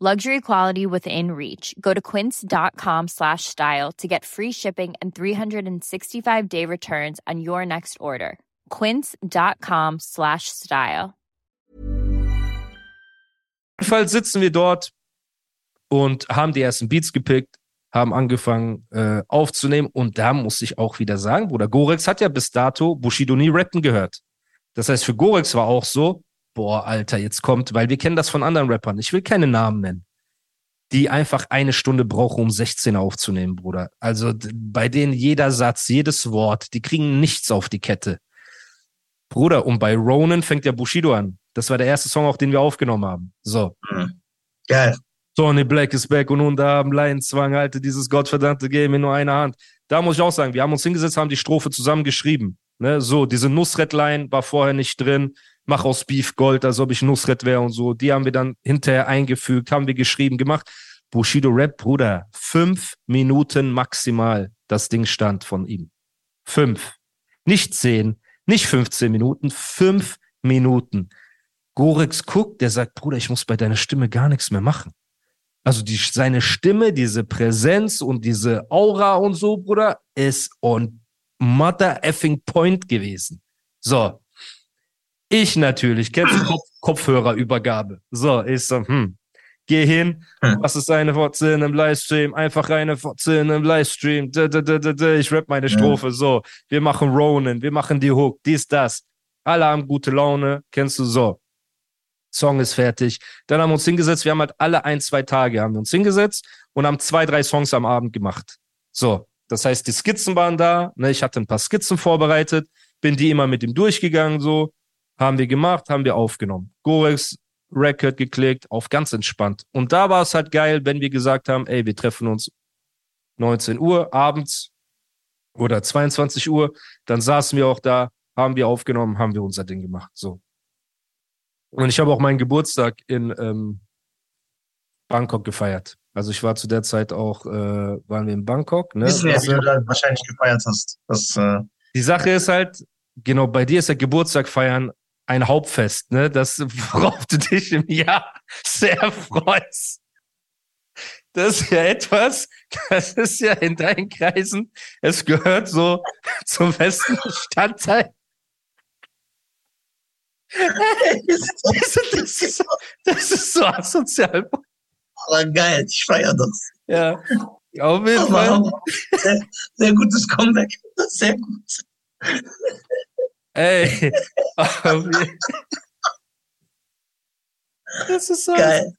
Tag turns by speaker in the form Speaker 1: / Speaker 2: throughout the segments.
Speaker 1: Luxury quality within reach. Go to quince.com slash style to get free shipping and 365 day returns on your next order. Quince.com slash style.
Speaker 2: Jedenfalls sitzen wir dort und haben die ersten Beats gepickt, haben angefangen äh, aufzunehmen und da muss ich auch wieder sagen, Bruder, Gorex hat ja bis dato Bushido nie rappen gehört. Das heißt, für Gorex war auch so, boah, Alter, jetzt kommt, weil wir kennen das von anderen Rappern, ich will keine Namen nennen, die einfach eine Stunde brauchen, um 16 aufzunehmen, Bruder. Also bei denen jeder Satz, jedes Wort, die kriegen nichts auf die Kette. Bruder, und bei Ronan fängt ja Bushido an. Das war der erste Song auch, den wir aufgenommen haben. So.
Speaker 3: Mhm. Geil.
Speaker 2: Tony Black is back und nun da am Laienzwang, Alter, dieses gottverdammte Game in nur einer Hand. Da muss ich auch sagen, wir haben uns hingesetzt, haben die Strophe zusammen geschrieben. Ne? So, diese Nusret-Line war vorher nicht drin. Mach aus Beef Gold, als ob ich Nusret wäre und so. Die haben wir dann hinterher eingefügt, haben wir geschrieben, gemacht. Bushido Rap, Bruder, fünf Minuten maximal das Ding stand von ihm. Fünf. Nicht zehn, nicht 15 Minuten, fünf Minuten. Gorex guckt, der sagt, Bruder, ich muss bei deiner Stimme gar nichts mehr machen. Also die, seine Stimme, diese Präsenz und diese Aura und so, Bruder, ist on mother effing point gewesen. So. Ich natürlich, kennst du Kopf Kopfhörerübergabe. So, ich so, hm, geh hin, was ist eine Fotze in einem Livestream, einfach eine Fotze in einem Livestream, da, da, da, ich rap meine Strophe, so, wir machen Ronan, wir machen die Hook, dies, das. Alle haben gute Laune, kennst du so. Song ist fertig. Dann haben wir uns hingesetzt. Wir haben halt alle ein, zwei Tage haben wir uns hingesetzt und haben zwei, drei Songs am Abend gemacht. So. Das heißt, die Skizzen waren da. Ne, ich hatte ein paar Skizzen vorbereitet, bin die immer mit ihm durchgegangen, so. Haben wir gemacht, haben wir aufgenommen. Gorex Record geklickt, auf ganz entspannt. Und da war es halt geil, wenn wir gesagt haben, ey, wir treffen uns 19 Uhr abends oder 22 Uhr, dann saßen wir auch da, haben wir aufgenommen, haben wir unser Ding gemacht. So. Und ich habe auch meinen Geburtstag in ähm, Bangkok gefeiert. Also ich war zu der Zeit auch, äh, waren wir in Bangkok. Ne?
Speaker 3: Wissen wir,
Speaker 2: Was,
Speaker 3: wie du da wahrscheinlich gefeiert hast. Das, äh,
Speaker 2: die Sache ist halt, genau, bei dir ist ja Geburtstag feiern ein Hauptfest, ne? Das, worauf du dich im Jahr sehr freust. Das ist ja etwas, das ist ja in deinen Kreisen, es gehört so zum festen Bestandteil. Das ist, das ist, so asozial.
Speaker 3: aber geil, ich feiere das.
Speaker 2: Ja, auf jeden Fall.
Speaker 3: sehr, sehr gutes Comeback. Sehr gut.
Speaker 2: Ey, das ist so
Speaker 3: Geil.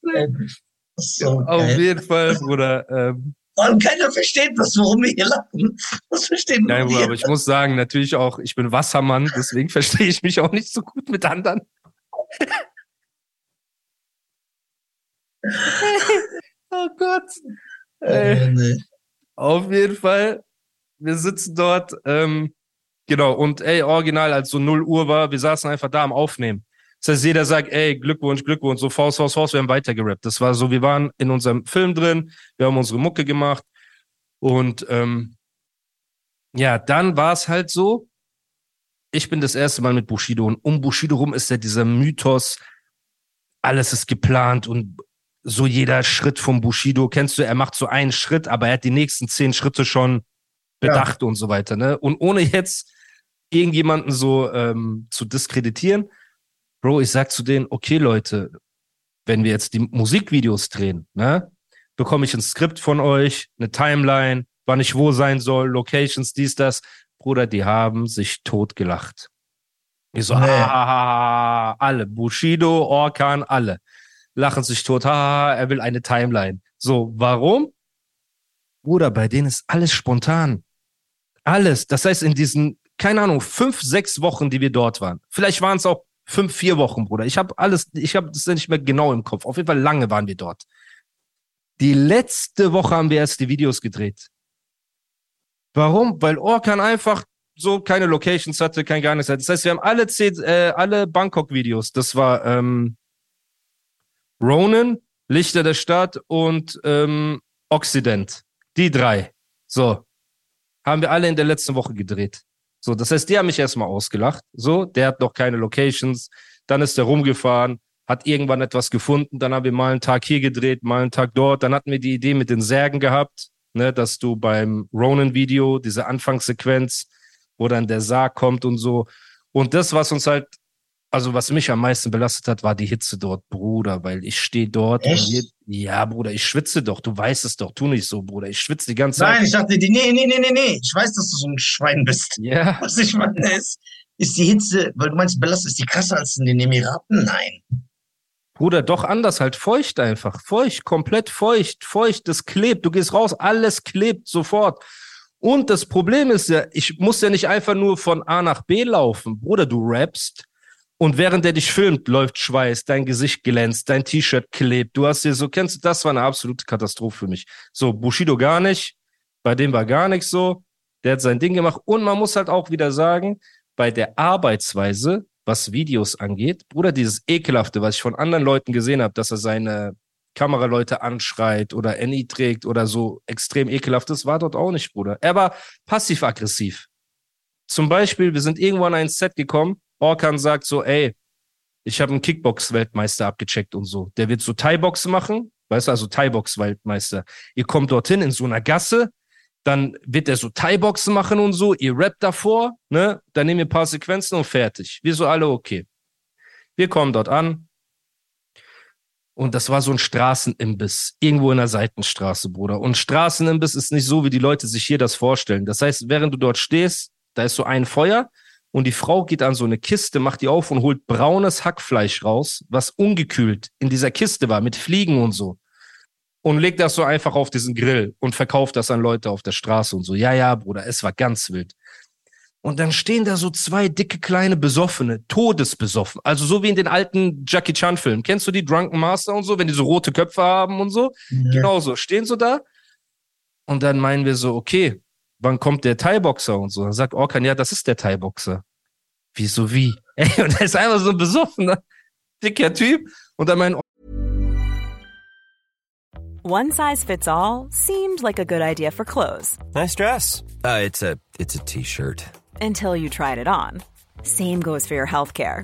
Speaker 3: So
Speaker 2: Auf
Speaker 3: geil.
Speaker 2: jeden Fall, Bruder. Ähm,
Speaker 3: Vor allem keiner versteht das, warum wir hier lachen. Das verstehen
Speaker 2: nein, Bruder, aber ich muss sagen, natürlich auch, ich bin Wassermann, deswegen verstehe ich mich auch nicht so gut mit anderen. oh Gott. Ey.
Speaker 3: Oh, nee.
Speaker 2: Auf jeden Fall, wir sitzen dort, ähm, genau, und ey, original, als so 0 Uhr war, wir saßen einfach da am Aufnehmen. Das heißt, jeder sagt, ey, Glückwunsch, Glückwunsch, so Faust, Faust, Faust, wir haben weitergerappt. Das war so, wir waren in unserem Film drin, wir haben unsere Mucke gemacht und ähm, ja, dann war es halt so, ich bin das erste Mal mit Bushido und um Bushido rum ist ja dieser Mythos, alles ist geplant und so jeder Schritt vom Bushido, kennst du, er macht so einen Schritt, aber er hat die nächsten zehn Schritte schon bedacht und so weiter, ne? Und ohne jetzt irgendjemanden so ähm, zu diskreditieren, Bro, ich sag zu denen, okay, Leute, wenn wir jetzt die Musikvideos drehen, ne, bekomme ich ein Skript von euch, eine Timeline, wann ich wo sein soll, Locations, dies, das. Bruder, die haben sich totgelacht. Ich so,
Speaker 3: Nee.
Speaker 2: ah, alle, Bushido, Orkan, alle lachen sich tot, ha, er will eine Timeline. So, warum? Bruder, bei denen ist alles spontan. Alles. Das heißt, in diesen, keine Ahnung, fünf, sechs Wochen, die wir dort waren. Vielleicht waren es auch fünf, vier Wochen, Bruder. Ich habe alles, ich habe das nicht mehr genau im Kopf. Auf jeden Fall lange waren wir dort. Die letzte Woche haben wir erst die Videos gedreht. Warum? Weil Orkan einfach so keine Locations hatte, kein gar nichts hatte. Das heißt, wir haben alle, äh, alle Bangkok-Videos. Das war ähm, Ronan, Lichter der Stadt und ähm, Occident. Die drei. So. Haben wir alle in der letzten Woche gedreht. So, das heißt, die haben mich erstmal ausgelacht. So, der hat noch keine Locations. Dann ist er rumgefahren, hat irgendwann etwas gefunden. Dann haben wir mal einen Tag hier gedreht, mal einen Tag dort. Dann hatten wir die Idee mit den Särgen gehabt, ne, dass du beim Ronan-Video, diese Anfangssequenz, wo dann der Sarg kommt und so. Und das, was uns halt, also was mich am meisten belastet hat, war die Hitze dort, Bruder, weil ich stehe dort
Speaker 3: Echt?
Speaker 2: ja, Bruder, ich schwitze doch, du weißt es doch, tu nicht so, Bruder, ich schwitze die ganze Zeit.
Speaker 3: Nein, ich dachte, nee, nee, nee, nee, nee. Ich weiß, dass du so ein Schwein bist.
Speaker 2: Ja,
Speaker 3: Was ich meine ist, ist die Hitze, weil du meinst, Belastung ist die krasser als in den Emiraten? Nein.
Speaker 2: Bruder, doch anders, halt feucht einfach. Feucht, komplett feucht, feucht, das klebt. Du gehst raus, alles klebt sofort. Und das Problem ist ja, ich muss ja nicht einfach nur von A nach B laufen. Bruder, du rappst und während der dich filmt, läuft Schweiß, dein Gesicht glänzt, dein T-Shirt klebt. Du hast dir so, kennst du, das war eine absolute Katastrophe für mich. So, Bushido gar nicht. Bei dem war gar nichts so. Der hat sein Ding gemacht. Und man muss halt auch wieder sagen, bei der Arbeitsweise, was Videos angeht, Bruder, dieses Ekelhafte, was ich von anderen Leuten gesehen habe, dass er seine Kameraleute anschreit oder NI trägt oder so extrem ekelhaft, das war dort auch nicht, Bruder. Er war passiv-aggressiv. Zum Beispiel, wir sind irgendwo an ein Set gekommen, Orkan sagt so, ey, ich habe einen Kickbox-Weltmeister abgecheckt und so. Der wird so Thai-Box machen, weißt du, also Thai-Box-Weltmeister. Ihr kommt dorthin in so einer Gasse, dann wird er so Thai-Boxen machen und so, ihr rappt davor, ne? Dann nehmen wir ein paar Sequenzen und fertig. Wir so alle okay. Wir kommen dort an. Und das war so ein Straßenimbiss, irgendwo in der Seitenstraße, Bruder. Und Straßenimbiss ist nicht so, wie die Leute sich hier das vorstellen. Das heißt, während du dort stehst, da ist so ein Feuer und die Frau geht an so eine Kiste, macht die auf und holt braunes Hackfleisch raus, was ungekühlt in dieser Kiste war, mit Fliegen und so und legt das so einfach auf diesen Grill und verkauft das an Leute auf der Straße und so. Ja, ja, Bruder, es war ganz wild. Und dann stehen da so zwei dicke kleine Besoffene, todesbesoffen. Also so wie in den alten Jackie Chan Filmen. Kennst du die Drunken Master und so, wenn die so rote Köpfe haben und so? Genau so, stehen so da. Und dann meinen wir so, okay, wann kommt der Thai-Boxer und so? Dann sagt Orkan, ja, das ist der Thai-Boxer. Wieso wie? Ey, und er ist einfach so ein besoffener, dicker Typ. Und dann meinen
Speaker 4: One size fits all seemed like a good idea for clothes
Speaker 5: Nice dress. Uh, it's a it's a t-shirt.
Speaker 4: until you tried it on. Same goes for your healthcare.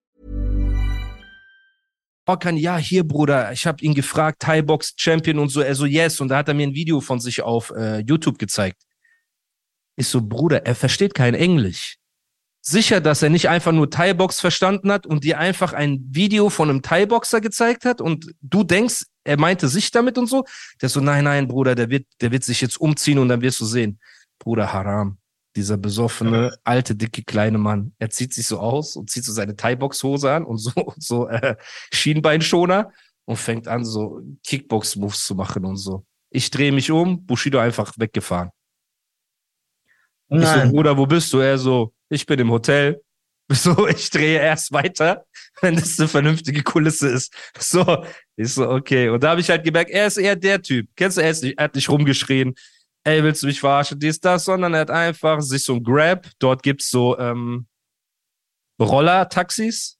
Speaker 2: Orkan, ja, hier, Bruder, ich habe ihn gefragt, Thai Box Champion und so, er so, yes, und da hat er mir ein Video von sich auf äh, YouTube gezeigt. Ich so, Bruder, er versteht kein Englisch. Sicher, dass er nicht einfach nur Thai Box verstanden hat und dir einfach ein Video von einem Thai Boxer gezeigt hat und du denkst, er meinte sich damit und so. Der so, nein, nein, Bruder, der wird, der wird sich jetzt umziehen und dann wirst du sehen. Bruder, Haram. Dieser besoffene, alte, dicke, kleine Mann. Er zieht sich so aus und zieht so seine Thai-Box-Hose an und so, so äh, Schienbeinschoner und fängt an, so Kickbox-Moves zu machen und so. Ich drehe mich um, Bushido einfach weggefahren. Ich so,
Speaker 3: Nein.
Speaker 2: Bruder, wo bist du? Er so, ich bin im Hotel. So, ich drehe erst weiter, wenn das eine vernünftige Kulisse ist. So, ich so, okay. Und da habe ich halt gemerkt, er ist eher der Typ. Kennst du, er, ist nicht, er hat nicht rumgeschrien, ey, willst du mich verarschen, dies, das, sondern er hat einfach sich so ein Grab, dort gibt's so ähm, Roller-Taxis,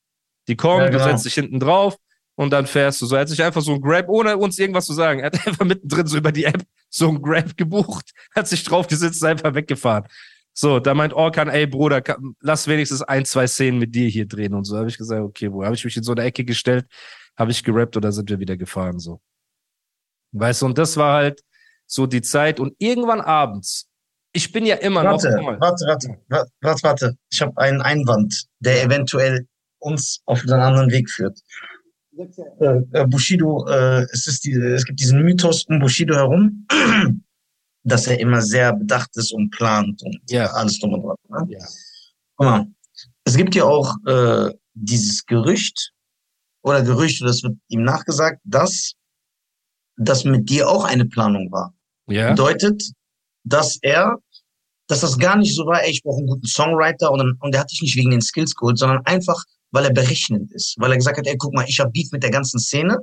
Speaker 2: die kommen,
Speaker 3: Ja,
Speaker 2: du
Speaker 3: genau.
Speaker 2: setzt dich hinten drauf und dann fährst du so. Er hat sich einfach so ein Grab, ohne uns irgendwas zu sagen. Er hat einfach mittendrin so über die App so ein Grab gebucht, hat sich drauf gesetzt, ist einfach weggefahren. So, da meint Orkan, ey Bruder, lass wenigstens ein, zwei Szenen mit dir hier drehen und so. Habe ich gesagt, okay, wo habe ich mich in so eine Ecke gestellt, habe ich gerappt oder sind wir wieder gefahren so. Weißt du, und das war halt so die Zeit und irgendwann abends, ich bin ja immer
Speaker 3: Warte,
Speaker 2: noch. Mal,
Speaker 3: warte, warte, warte, warte, warte. Ich habe einen Einwand, der eventuell uns auf einen anderen Weg führt. Äh, äh, Bushido, äh, es, ist die, es gibt diesen Mythos um Bushido herum, dass er immer sehr bedacht ist und plant und
Speaker 2: Ja.
Speaker 3: alles drum und dran. Ne?
Speaker 2: Ja.
Speaker 3: Guck mal, es gibt ja auch äh, dieses Gerücht oder Gerücht, das wird ihm nachgesagt, dass das mit dir auch eine Planung war.
Speaker 2: Ja,
Speaker 3: Bedeutet, dass er, dass das gar nicht so war, ey, ich brauche einen guten Songwriter und, dann- und der hat dich nicht wegen den Skills geholt, sondern einfach, weil er berechnend ist. Weil er gesagt hat, ey, guck mal, ich habe Beef mit der ganzen Szene.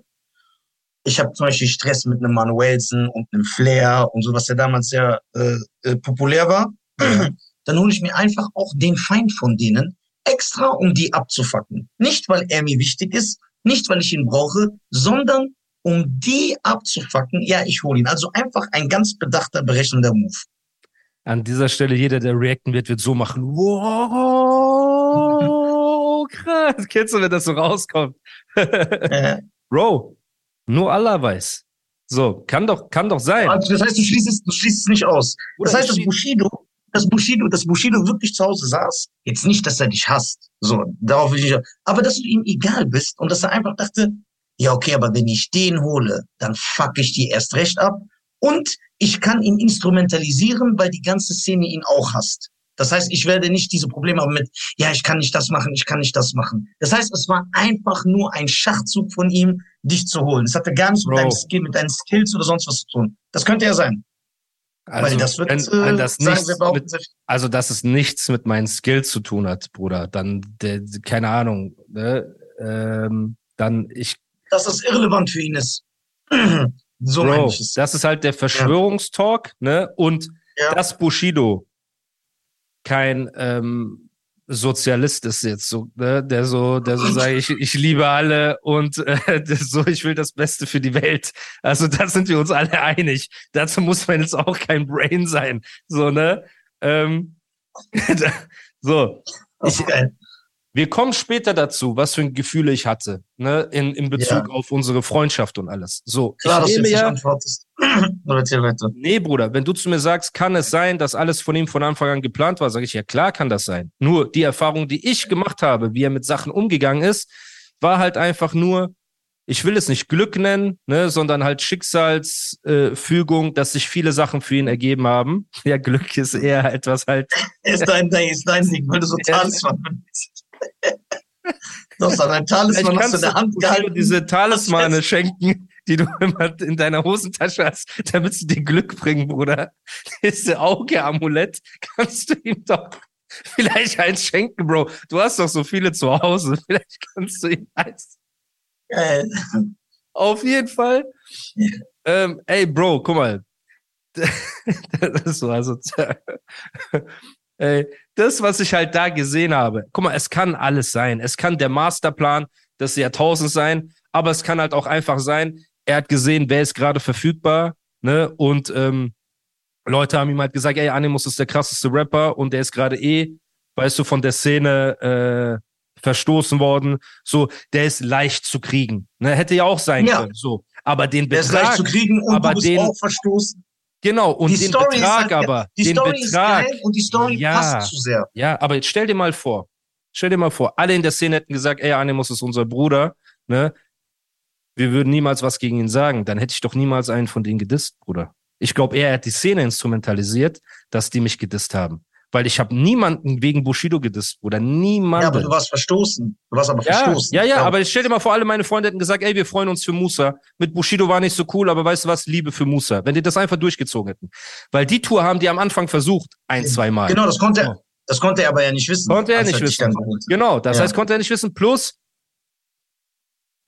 Speaker 3: Ich habe zum Beispiel Stress mit einem Manuelsen und einem Flair und so, was ja damals sehr äh, äh, populär war. Dann hole ich mir einfach auch den Feind von denen extra, um die abzufacken. Nicht, weil er mir wichtig ist, nicht, weil ich ihn brauche, sondern um die abzufacken. Ja, ich hole ihn. Also einfach ein ganz bedachter, berechnender Move.
Speaker 2: An dieser Stelle, jeder, der reacten wird, wird so machen. Wow, krass. Kennst du, wenn das so rauskommt?
Speaker 3: Äh,
Speaker 2: Bro, nur Allah weiß. So, kann doch, kann doch sein.
Speaker 3: also das heißt, du schließt es, du schließt es nicht aus. Das heißt, dass Bushido, dass Bushido, dass Bushido wirklich zu Hause saß. Jetzt nicht, dass er dich hasst. So, darauf will ich nicht. Aber dass du ihm egal bist und dass er einfach dachte, ja, okay, aber wenn ich den hole, dann fuck ich die erst recht ab. Und ich kann ihn instrumentalisieren, weil die ganze Szene ihn auch hasst. Das heißt, ich werde nicht diese Probleme haben mit, ja, ich kann nicht das machen, ich kann nicht das machen. Das heißt, es war einfach nur ein Schachzug von ihm, dich zu holen. Es hatte gar nichts mit deinem Skill, mit deinen Skills oder sonst was zu tun. Das könnte ja sein.
Speaker 2: Also,
Speaker 3: weil das wird,
Speaker 2: wenn,
Speaker 3: äh,
Speaker 2: wenn das
Speaker 3: sagen
Speaker 2: mit, also, dass es nichts mit meinen Skills zu tun hat, Bruder, dann, der, keine Ahnung, ne, ähm, dann ich,
Speaker 3: dass das irrelevant für ihn ist. so
Speaker 2: Bro,
Speaker 3: ich
Speaker 2: das ist halt der Verschwörungstalk, ne, und
Speaker 3: Ja.
Speaker 2: dass Bushido kein, ähm, Sozialist ist jetzt so, ne, der so, der so sagt, ich, ich liebe alle und äh, so, ich will das Beste für die Welt. Also da sind wir uns alle einig. Dazu muss man jetzt auch kein Brain sein, so ne. Ähm, so,
Speaker 3: geil.
Speaker 2: Wir kommen später dazu, was für Gefühle ich hatte, ne, in, in Bezug
Speaker 3: Ja.
Speaker 2: auf unsere Freundschaft und alles. So,
Speaker 3: Klar, dass du jetzt nicht
Speaker 2: ja,
Speaker 3: antwortest. Oder erzähl weiter.
Speaker 2: Nee, Bruder, wenn du zu mir sagst, kann es sein, dass alles von ihm von Anfang an geplant war, sage ich, ja klar kann das sein. Nur die Erfahrung, die ich gemacht habe, wie er mit Sachen umgegangen ist, war halt einfach nur, ich will es nicht Glück nennen, ne, sondern halt Schicksalsfügung, äh, dass sich viele Sachen für ihn ergeben haben. Ja, Glück ist eher etwas halt.
Speaker 3: Ist dein, dein, ist dein Ding, weil du so. Talisman bist. Du hast dann ein Talisman, du in der Hand gehalten.
Speaker 2: diese Talismane schenken, die du immer in deiner Hosentasche hast, damit sie dir Glück bringen, Bruder. Diese Auge-Amulett kannst du ihm doch vielleicht eins schenken, Bro. Du hast doch so viele zu Hause. Vielleicht kannst du ihm eins.
Speaker 3: Geil.
Speaker 2: Auf jeden Fall. Ähm, ey, Bro, guck mal. das ist so ey, das, was ich halt da gesehen habe, guck mal, es kann alles sein. Es kann der Masterplan des Jahrtausends sein, aber es kann halt auch einfach sein, er hat gesehen, wer ist gerade verfügbar, ne? Und ähm, Leute haben ihm halt gesagt, ey, Animus ist der krasseste Rapper und der ist gerade eh, weißt du, von der Szene äh, verstoßen worden. So, der ist leicht zu kriegen. Ne? Hätte ja auch sein
Speaker 3: Ja.
Speaker 2: können. So. Aber den
Speaker 3: Der ist leicht
Speaker 2: Betrag,
Speaker 3: zu kriegen und
Speaker 2: aber
Speaker 3: du bist
Speaker 2: den-
Speaker 3: auch verstoßen.
Speaker 2: Genau, und
Speaker 3: die
Speaker 2: den
Speaker 3: Story ist
Speaker 2: Betrag
Speaker 3: halt,
Speaker 2: aber,
Speaker 3: die
Speaker 2: den
Speaker 3: Story
Speaker 2: Betrag,
Speaker 3: ist geil und die Story
Speaker 2: Ja.
Speaker 3: passt zu sehr.
Speaker 2: ja, aber jetzt stell dir mal vor, stell dir mal vor, alle in der Szene hätten gesagt, ey, Animus ist unser Bruder, ne? Wir würden niemals was gegen ihn sagen. Dann hätte ich doch niemals einen von denen gedisst, Bruder. Ich glaube, er hat die Szene instrumentalisiert, dass die mich gedisst haben. Weil ich habe niemanden wegen Bushido gedisst, Bruder. Niemanden.
Speaker 3: Ja, aber du warst verstoßen. Du warst aber
Speaker 2: Ja,
Speaker 3: verstoßen.
Speaker 2: ja, ja, aber stell dir mal vor, alle meine Freunde hätten gesagt, ey, wir freuen uns für Musa. Mit Bushido war nicht so cool, aber weißt du was, Liebe für Musa. Wenn die das einfach durchgezogen hätten. Weil die Tour haben die am Anfang versucht, ein, zwei Mal.
Speaker 3: Genau, das konnte er, das konnte er aber ja nicht wissen.
Speaker 2: Konnte er nicht wissen. Genau, das
Speaker 3: Ja.
Speaker 2: heißt, konnte er nicht wissen. Plus,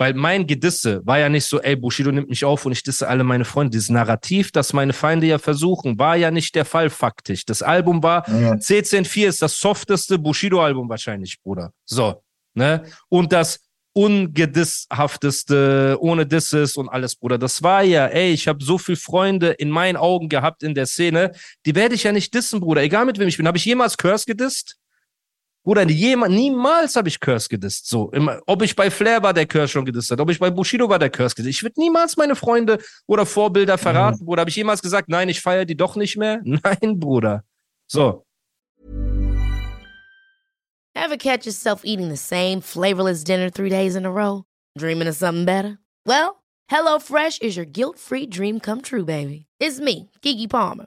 Speaker 2: weil mein Gedisse war ja nicht so, ey, Bushido nimmt mich auf und ich disse alle meine Freunde. Dieses Narrativ, das meine Feinde ja versuchen, war ja nicht der Fall faktisch. Das Album war
Speaker 3: Ja.
Speaker 2: C104 ist das softeste Bushido-Album wahrscheinlich, Bruder. So, ne? Und das ungedisshafteste, ohne Disses und alles, Bruder. Das war ja, ey, ich habe so viele Freunde in meinen Augen gehabt in der Szene, die werde ich ja nicht dissen, Bruder. Egal mit wem ich bin. Habe ich jemals Curse gedisst? Bruder, jemand, niemals habe ich Curse gedisst. So, immer, ob ich bei Flair war, der Curse schon gedisst hat, ob ich bei Bushido war, der Curse gedisst. Ich würde niemals meine Freunde oder Vorbilder verraten, mhm. Bruder. Habe ich jemals gesagt, nein, ich feiere die doch nicht mehr? Nein, Bruder. So.
Speaker 6: Ever catch yourself eating the same flavorless dinner three days in a row? Dreaming of something better? Well, HelloFresh is your guilt-free dream come true, baby. It's me, Kiki Palmer.